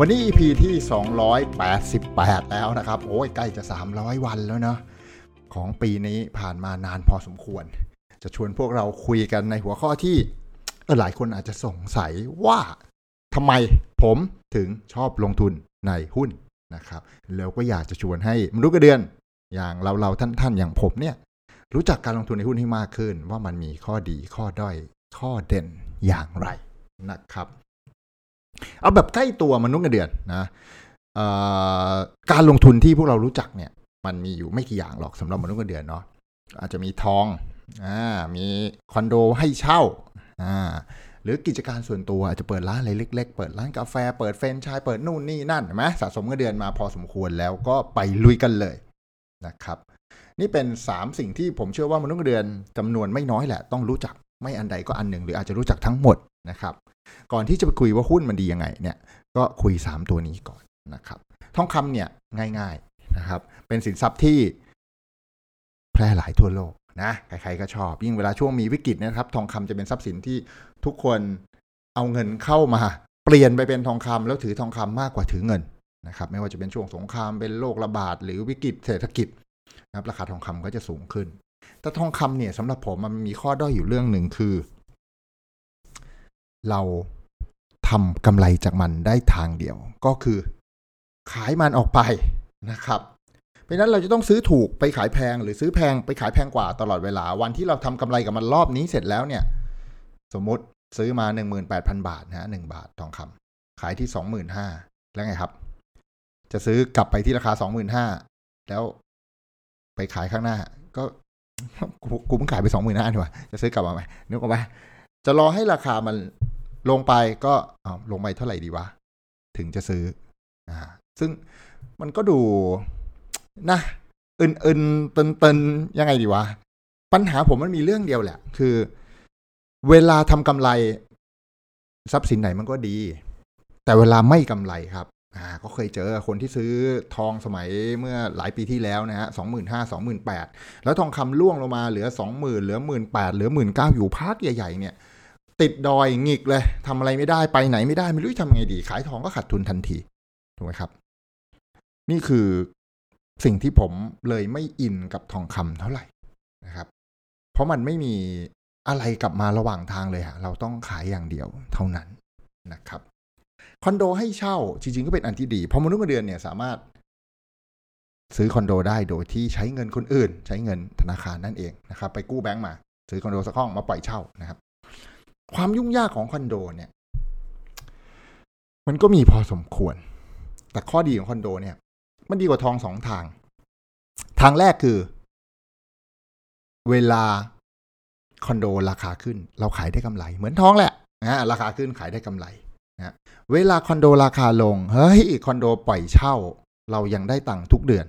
วันนี้ EP ที่ 288 แล้วนะครับ โอ้ยใกล้จะ 300 วันแล้วเนาะของปีนี้ผ่านมานานพอสมควร จะชวนพวกเราคุยกันในหัวข้อที่เออหลายคนอาจจะสงสัยว่าทำไมผมถึงชอบลงทุนในหุ้นนะครับ แล้วก็อยากจะชวนให้มนุษย์เงินเดือน อย่างเราเราท่านท่านอย่างผมเนี่ย รู้จักการลงทุนในหุ้นให้มากขึ้น ว่ามันมีข้อดีข้อด้อยข้อเด่นอย่างไรนะครับ เอาแบบใกล้ตัวมนุษย์เงินเดือนนะการลงทุนที่พวกเรารู้จักเนี่ย มันมีอยู่ไม่กี่อย่างหรอกสำหรับมนุษย์เงินเดือนเนาะอาจจะมีทองอ่ามีคอนโดให้เช่าอ่าหรือกิจการส่วนตัว อาจจะเปิดร้านอะไรเล็ก ๆ เปิดร้านกาแฟ เปิดเฟรนไชส์เปิดนู่นนี่นั่นเห็นไหมสะสมเงินเดือนมาพอสมควรแล้วก็ไปลุยกันเลยนะครับ นี่เป็น 3 สิ่งที่ผมเชื่อว่ามนุษย์เงินเดือนจำนวนไม่น้อยแหละ ต้องรู้จักไม่อันใดก็อันหนึ่ง หรืออาจจะรู้จักทั้งหมด นะครับ ก่อนที่จะไปคุยว่าหุ้นมันดียังไงเนี่ย ก็คุย 3 ตัวนี้ก่อนนะครับ ทองคำเนี่ยง่ายๆนะครับ เป็นสินทรัพย์ที่แพร่หลายทั่วโลกนะใครๆก็ชอบ ยิ่งเวลาช่วงมีวิกฤตนะครับ ทองคำจะเป็นทรัพย์สินที่ทุกคนเอาเงินเข้ามา เปลี่ยนไปเป็นทองคำแล้วถือทองคำมากกว่าถือเงินนะครับ ไม่ว่าจะเป็นช่วงสงครามเป็นโรคระบาด หรือวิกฤตเศรษฐกิจนะครับราคาทองคำก็จะสูงขึ้น แต่ทองคำเนี่ยสำหรับผมมันมีข้อด้อยอยู่เรื่องหนึ่งคือ เราทำกำไรจากมันได้ทางเดียว ก็คือขายมันออกไปนะครับ เพราะนั้นเราจะต้องซื้อถูกไปขายแพง หรือซื้อแพงไปขายแพงกว่าตลอดเวลา วันที่เราทำกำไรกับมันรอบนี้เสร็จแล้วเนี่ย สมมุติซื้อมา 18,000 บาทนะหนึ่งบาททองคำขายที่ 25,000แล้วไงครับ จะซื้อกลับไปที่ราคา 25,000แล้วไปขายข้างหน้า ก็กูเพิ่งขายไป 25,000ดีกว่าจะซื้อกลับมาไหมนึกออกไหมจะรอให้ราคามัน ลงไปก็ลงไปเท่าไหร่ดีวะ ถึงจะซื้ออ่าซึ่งมันก็ดูนะอึนๆเตินๆ ยังไงดีวะ ปัญหาผมมันมีเรื่องเดียวแหละ คือ เวลาทำกำไร ทรัพย์สินไหนมันก็ดี แต่เวลาไม่กำไรครับอ่าก็เคยเจอคนที่ซื้อทองสมัยเมื่อหลายปีที่แล้วนะฮะสองหมื่นห้าสองหมื่นแปดแล้วทองคำล่วงลงมาเหลือสองหมื่นเหลือหมื่นแปดเหลือหมื่นเก้าอยู่พักใหญ่ ๆ เนี่ย ติดดอยหงิกเลยทำอะไรไม่ได้ไปไหนไม่ได้ไม่รู้จะทำไงดี ขายทองก็ขาดทุนทันทีถูกไหมครับ นี่คือสิ่งที่ผมเลยไม่อินกับทองคำเท่าไหร่นะครับ เพราะมันไม่มีอะไรกลับมาระหว่างทางเลยฮะเราต้องขายอย่างเดียวเท่านั้นนะครับคอนโดให้เช่าจริงๆก็เป็นอันที่ดี เพราะมนุษย์เงินเดือนเนี่ยสามารถ ซื้อคอนโดได้โดยที่ใช้เงินคนอื่น ใช้เงินธนาคารนั่นเองนะครับ ไปกู้แบงก์มา ซื้อคอนโดสักห้องมาปล่อยเช่านะครับ ความยุ่งยากของคอนโดเนี่ย มันก็มีพอสมควร แต่ข้อดีของคอนโดเนี่ย มันดีกว่าทองสองทาง ทางแรกคือ เวลาคอนโดราคาขึ้น เราขายได้กำไร เหมือนทองแหละนะราคาขึ้นขายได้กำไรนะเวลาคอนโดราคาลง เฮ้ยคอนโดปล่อยเช่า เรายังได้ตังค์ทุกเดือน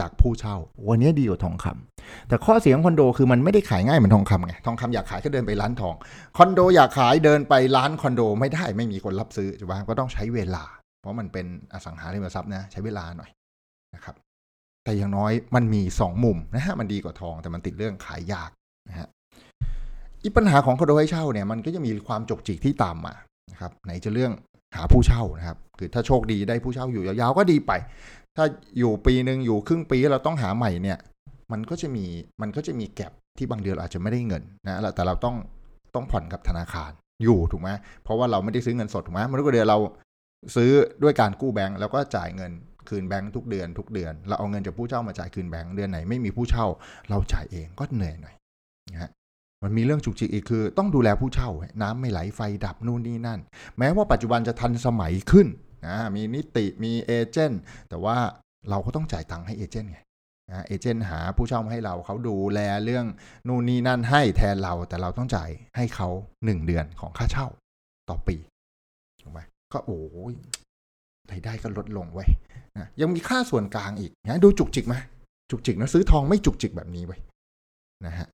จากผู้เช่า วันนี้ดีกว่าทองคำแต่ข้อเสียของคอนโดคือมันไม่ได้ขายง่ายเหมือนทองคำไง ทองคำอยากขายก็เดินไปร้านทอง คอนโดอยากขายเดินไปร้านคอนโดไม่ได้ไม่มีคนรับซื้อถูกไหมก็ต้องใช้เวลา เพราะมันเป็นอสังหาริมทรัพย์นะใช้เวลาหน่อยนะครับ แต่อย่างน้อยมันมีสองมุมนะฮะมันดีกว่าทองแต่มันติดเรื่องขายยากนะฮะอีปัญหาของคอนโดให้เช่าเนี่ยมันก็จะมีความจกจิกที่ตามมานะครับไหนจะเรื่องหาผู้เช่านะครับ คือถ้าโชคดีได้ผู้เช่าอยู่ยาวๆก็ดีไป ถ้าอยู่ปีหนึ่งอยู่ครึ่งปีเราต้องหาใหม่เนี่ย มันก็จะมีมันก็จะมีแก็บที่บางเดือนอาจจะไม่ได้เงินนะแต่เราต้องต้องผ่อนกับธนาคารอยู่ถูกไหมเพราะว่าเราไม่ได้ซื้อเงินสดถูกไหมมันก็เดือนเราซื้อด้วยการกู้แบงก์แล้วก็จ่ายเงินคืนแบงก์ทุกเดือนทุกเดือน เราเอาเงินจากผู้เช่ามาจ่ายคืนแบงก์เดือนไหนไม่มีผู้เช่า เราจ่ายเองก็เหนื่อยหน่อยนะฮะมันมีเรื่องจุกจิกอีกคือ ต้องดูแลผู้เช่า น้ำไม่ไหลไฟดับนู่นนี่นั่น แม้ว่าปัจจุบันจะทันสมัยขึ้น นะมีนิติมีเอเจนต์แต่ว่าเราก็ต้องจ่ายตังค์ให้เอเจนต์ไงนะเอเจนต์หาผู้เช่ามาให้เราเขาดูแลเรื่องนู่นนี่นั่นให้แทนเราแต่เราต้องจ่ายให้เขาหนึ่งเดือนของค่าเช่าต่อปีถูกไหมก็โอ้ยรายได้ก็ลดลงไว้นะยังมีค่าส่วนกลางอีกนะดูจุกจิกไหมจุกจิกนะซื้อทองไม่จุกจิกแบบนี้ไว้นะฮะ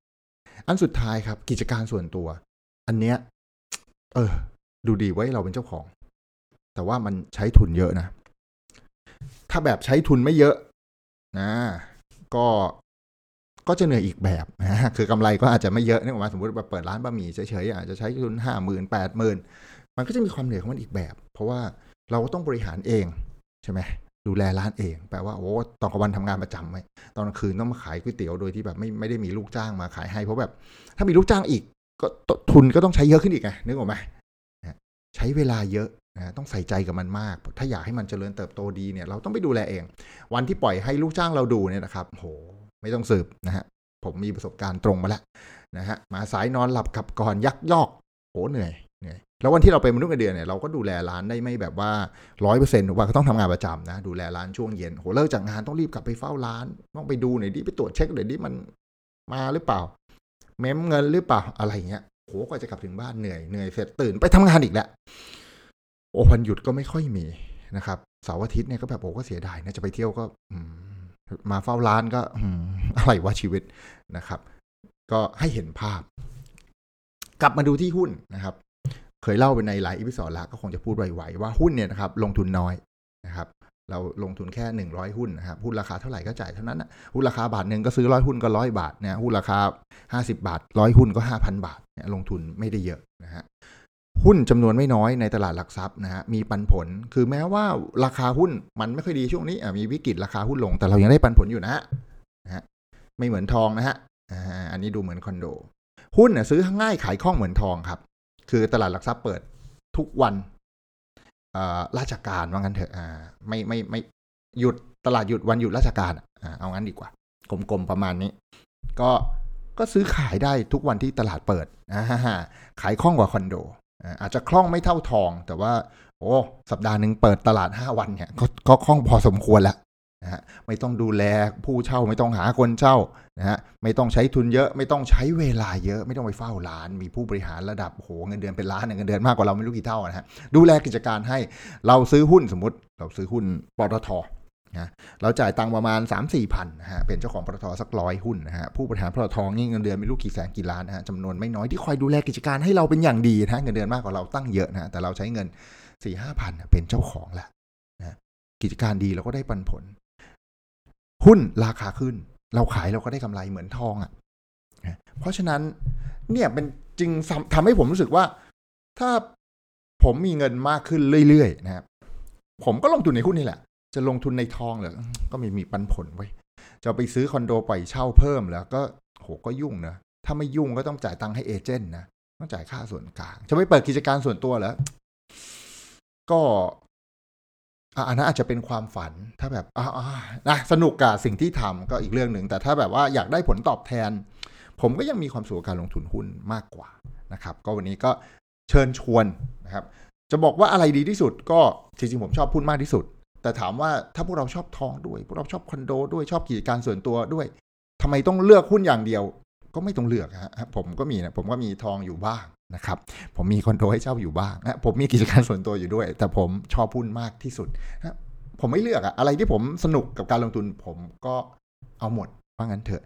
อันสุดท้ายครับกิจการส่วนตัว อันเนี้ยเออ ดูดีไว้เราเป็นเจ้าของ แต่ว่ามันใช้ทุนเยอะนะ ถ้าแบบใช้ทุนไม่เยอะนะก็ก็จะเหนื่อยอีกแบบนะคือกำไรก็อาจจะไม่เยอะนึกออกมาสมมติแบบเปิดร้านบะหมี่เฉยๆอาจจะใช้ทุนห้าหมื่นแปดหมื่นมันก็จะมีความเหนื่อยของมันอีกแบบ เพราะว่าเราต้องบริหารเองใช่ไหมดูแลร้านเอง แปลว่าโอ้ตอนกลางวันทำงานประจำไหมตอนกลางคืนต้องมาขายก๋วยเตี๋ยวโดยที่แบบไม่ไม่ได้มีลูกจ้างมาขายให้ เพราะแบบถ้ามีลูกจ้างอีก ก็ทุนก็ต้องใช้เยอะขึ้นอีกไงนึกออกไหมใช้เวลาเยอะ นะต้องใส่ใจกับมันมาก ถ้าอยากให้มันเจริญเติบโตดีเนี่ยเราต้องไปดูแลเอง วันที่ปล่อยให้ลูกจ้างเราดูเนี่ยนะครับโหไม่ต้องสืบนะฮะผมมีประสบการณ์ตรงมาแล้วนะฮะมาสายนอนหลับขับก่อนยักยอกโหเหนื่อยเหนื่อยแล้ววันที่เราเป็นมนุษย์เงินเดือนเนี่ยเราก็ดูแลร้านได้ไม่แบบว่าร้อยเปอร์เซ็นต์ว่าก็ต้องทำงานประจำนะดูแลร้านช่วงเย็นโหเลิกจากงานต้องรีบกลับไปเฝ้าร้าน ต้องไปดูหน่อยดิไปตรวจเช็คหน่อยดิมันมาหรือเปล่า เม้มเงินหรือเปล่าอะไรเงี้ยโหก็จะกลับถึงบ้านเหนื่อยเหนื่อยเสร็จตื่นไปทำงานอีกแล้ว โอ้วันหยุดก็ไม่ค่อยมีนะครับเสาร์อาทิตย์เนี่ยก็แบบโอ้ก็เสียดายนะจะไปเที่ยวก็มาเฝ้าร้านก็อะไรวะชีวิตนะครับ ก็ให้เห็นภาพ กลับมาดูที่หุ้นนะครับ เคยเล่าไปในหลาย episode แล้วก็คงจะพูดไวๆว่าหุ้นเนี่ยนะครับ ลงทุนน้อยนะครับ เราลงทุนแค่หนึ่งร้อยหุ้นนะครับหุ้นราคาเท่าไหร่ก็จ่ายเท่านั้นนะหุ้นราคาบาทหนึ่งก็ซื้อร้อยหุ้นก็ร้อยบาทนะหุ้นราคาห้าสิบาทร้อยหุ้นก็ห้าพันบาทเนี่ยลงทุนไม่ได้เยอะนะฮะ หุ้นจำนวนไม่น้อยในตลาดหลักทรัพย์นะฮะมีปันผล คือแม้ว่าราคาหุ้นมันไม่ค่อยดีช่วงนี้มีวิกฤตราคาหุ้นลง แต่เรายังได้ปันผลอยู่นะฮะไม่เหมือนทองนะฮะอันนี้ดูเหมือนคอนโด หุ้นเนี่ยซื้อง่ายขายคล่องเหมือนทองครับ คือตลาดหลักทรัพย์เปิดทุกวันราชการว่างั้นเถอะไม่ไม่ไม่หยุดตลาดหยุดวันหยุดราชการเอางั้นดีกว่ากลมๆประมาณนี้ ก็ก็ซื้อขายได้ทุกวันที่ตลาดเปิดขายคล่องกว่าคอนโด อาจจะคล่องไม่เท่าทอง แต่ว่า โอ้สัปดาห์หนึ่งเปิดตลาด 5 วันเนี่ยก็คล่องพอสมควรแล้วนะฮะไม่ต้องดูแลผู้เช่าไม่ต้องหาคนเช่านะฮะไม่ต้องใช้ทุนเยอะ ไม่ต้องใช้เวลาเยอะ ไม่ต้องไปเฝ้าร้าน มีผู้บริหารระดับโหเงินเดือนเป็นล้านเงินเดือนมากกว่าเราไม่รู้กี่เท่านะฮะดูแลกิจการให้เราซื้อหุ้นสมมติ เราซื้อหุ้นปตท นะเราจ่ายตังประมาณ 3 4มสี่พันนะฮะเป็นเจ้าของปตทสักร้อยหุ้นนะฮะผู้บริหารปตทนี่เงินเดือนไม่รู้กี่แสนกี่ล้านนะฮะจำนวนไม่น้อยที่คอยดูแลกิจการให้เราเป็นอย่างดีนะเงินเดือนมากกว่าเราตั้งเยอะนะแต่เราใช้เงิน4ี่ห้าพันเป็นเจ้าของแหละนะกิจการดีเราก็ได้ปันผล หุ้นราคาขึ้น เราขายเราก็ได้กำไรเหมือนทองอะ่ะเพราะฉะนั้นเนี่ยเป็นจึงทำให้ผมรู้สึกว่า ถ้าผมมีเงินมากขึ้นเรื่อยๆนะครับผมก็ลงทุนในหุ้นนี่แหละ จะลงทุนในทองเหรอ ก็ไม่มีปันผลไว้ จะไปซื้อคอนโดปล่อยเช่าเพิ่มแล้วก็โหก็ยุ่งนะ ถ้าไม่ยุ่งก็ต้องจ่ายตังค์ให้เอเจนต์นะ ต้องจ่ายค่าส่วนกลาง จะไปเปิดกิจการส่วนตัวแล้วก็อันนั้นอาจจะเป็นความฝัน ถ้าแบบอ่านะสนุกกับสิ่งที่ทำก็อีกเรื่องหนึ่ง แต่ถ้าแบบว่าอยากได้ผลตอบแทน ผมก็ยังมีความสุขการลงทุนหุ้นมากกว่านะครับ ก็วันนี้ก็เชิญชวนนะครับ จะบอกว่าอะไรดีที่สุด ก็จริงๆผมชอบหุ้นมากที่สุด แต่ถามว่าถ้าพวกเราชอบทองด้วย พวกเราชอบคอนโดด้วยชอบกิจการส่วนตัวด้วยทำไมต้องเลือกหุ้นอย่างเดียว ก็ไม่ต้องเลือกฮะผมก็มีนะผมก็มีทองอยู่บ้างนะครับผมมีคอนโดให้เช่าอยู่บ้างนะผมมีกิจการส่วนตัวอยู่ด้วย แต่ผมชอบหุ้นมากที่สุดนะผมไม่เลือกอะอะไรที่ผมสนุกกับการลงทุนผมก็เอาหมดว่างั้นเถอะ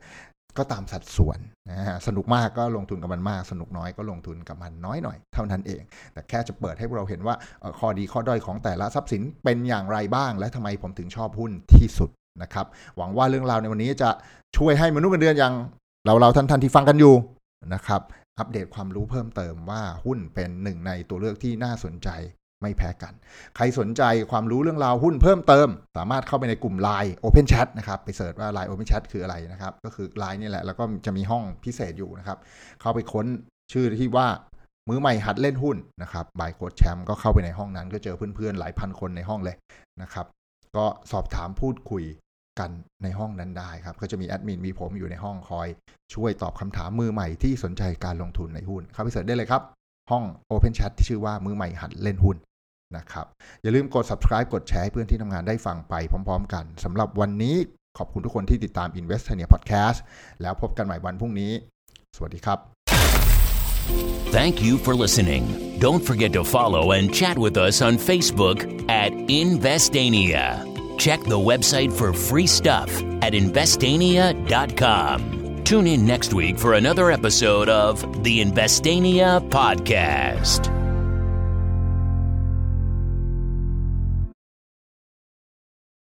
ก็ตามสัดส่วนนะฮะสนุกมากก็ลงทุนกับมันมาก สนุกน้อยก็ลงทุนกับมันน้อยหน่อย เท่านั้นเอง แต่แค่จะเปิดให้พวกเราเห็นว่าข้อดีข้อด้อยของแต่ละทรัพย์สินเป็นอย่างไรบ้าง และทำไมผมถึงชอบหุ้นที่สุดนะครับ หวังว่าเรื่องราวในวันนี้จะช่วยให้มนุษย์เงินเดือนอย่างเราเราท่านท่านที่ฟังกันอยู่นะครับอัปเดตความรู้เพิ่มเติมว่าหุ้นเป็นหนึ่งในตัวเลือกที่น่าสนใจ ไม่แพ้กัน ใครสนใจความรู้เรื่องราวหุ้นเพิ่มเติม สามารถเข้าไปในกลุ่ม Line Open Chat นะครับ ไป search ว่า Line Open Chat คืออะไรนะครับ ก็คือ Line นี่แหละ แล้วก็จะมีห้องพิเศษอยู่นะครับ เข้าไปค้นชื่อที่ว่ามือใหม่หัดเล่นหุ้นนะครับ by โค้ชแชมป์ก็เข้าไปในห้องนั้น ก็เจอเพื่อนๆ หลายพันคนในห้องเลยนะครับ ก็สอบถามพูดคุยกันในห้องนั้นได้ครับ ก็จะมีแอดมินมีผมอยู่ในห้องคอย ช่วยตอบคำถามมือใหม่ที่สนใจการลงทุนในหุ้นเข้าไป search ได้เลยครับ ห้อง Open Chat ที่ชื่อว่ามือใหม่หัดเล่นหุ้น นะครับ อย่าลืมกด subscribe กดแชร์ให้เพื่อนที่ทำงานได้ฟังไปพร้อม ๆ กันสำหรับวันนี้ขอบคุณทุกคนที่ติดตาม Investania Podcast แล้วพบกันใหม่วันพรุ่งนี้ สวัสดีครับ Thank you for listening. Don't forget to follow and chat with us on Facebook at Investania. Check the website for free stuff at investania.com. Tune in next week for another episode of the Investania Podcast.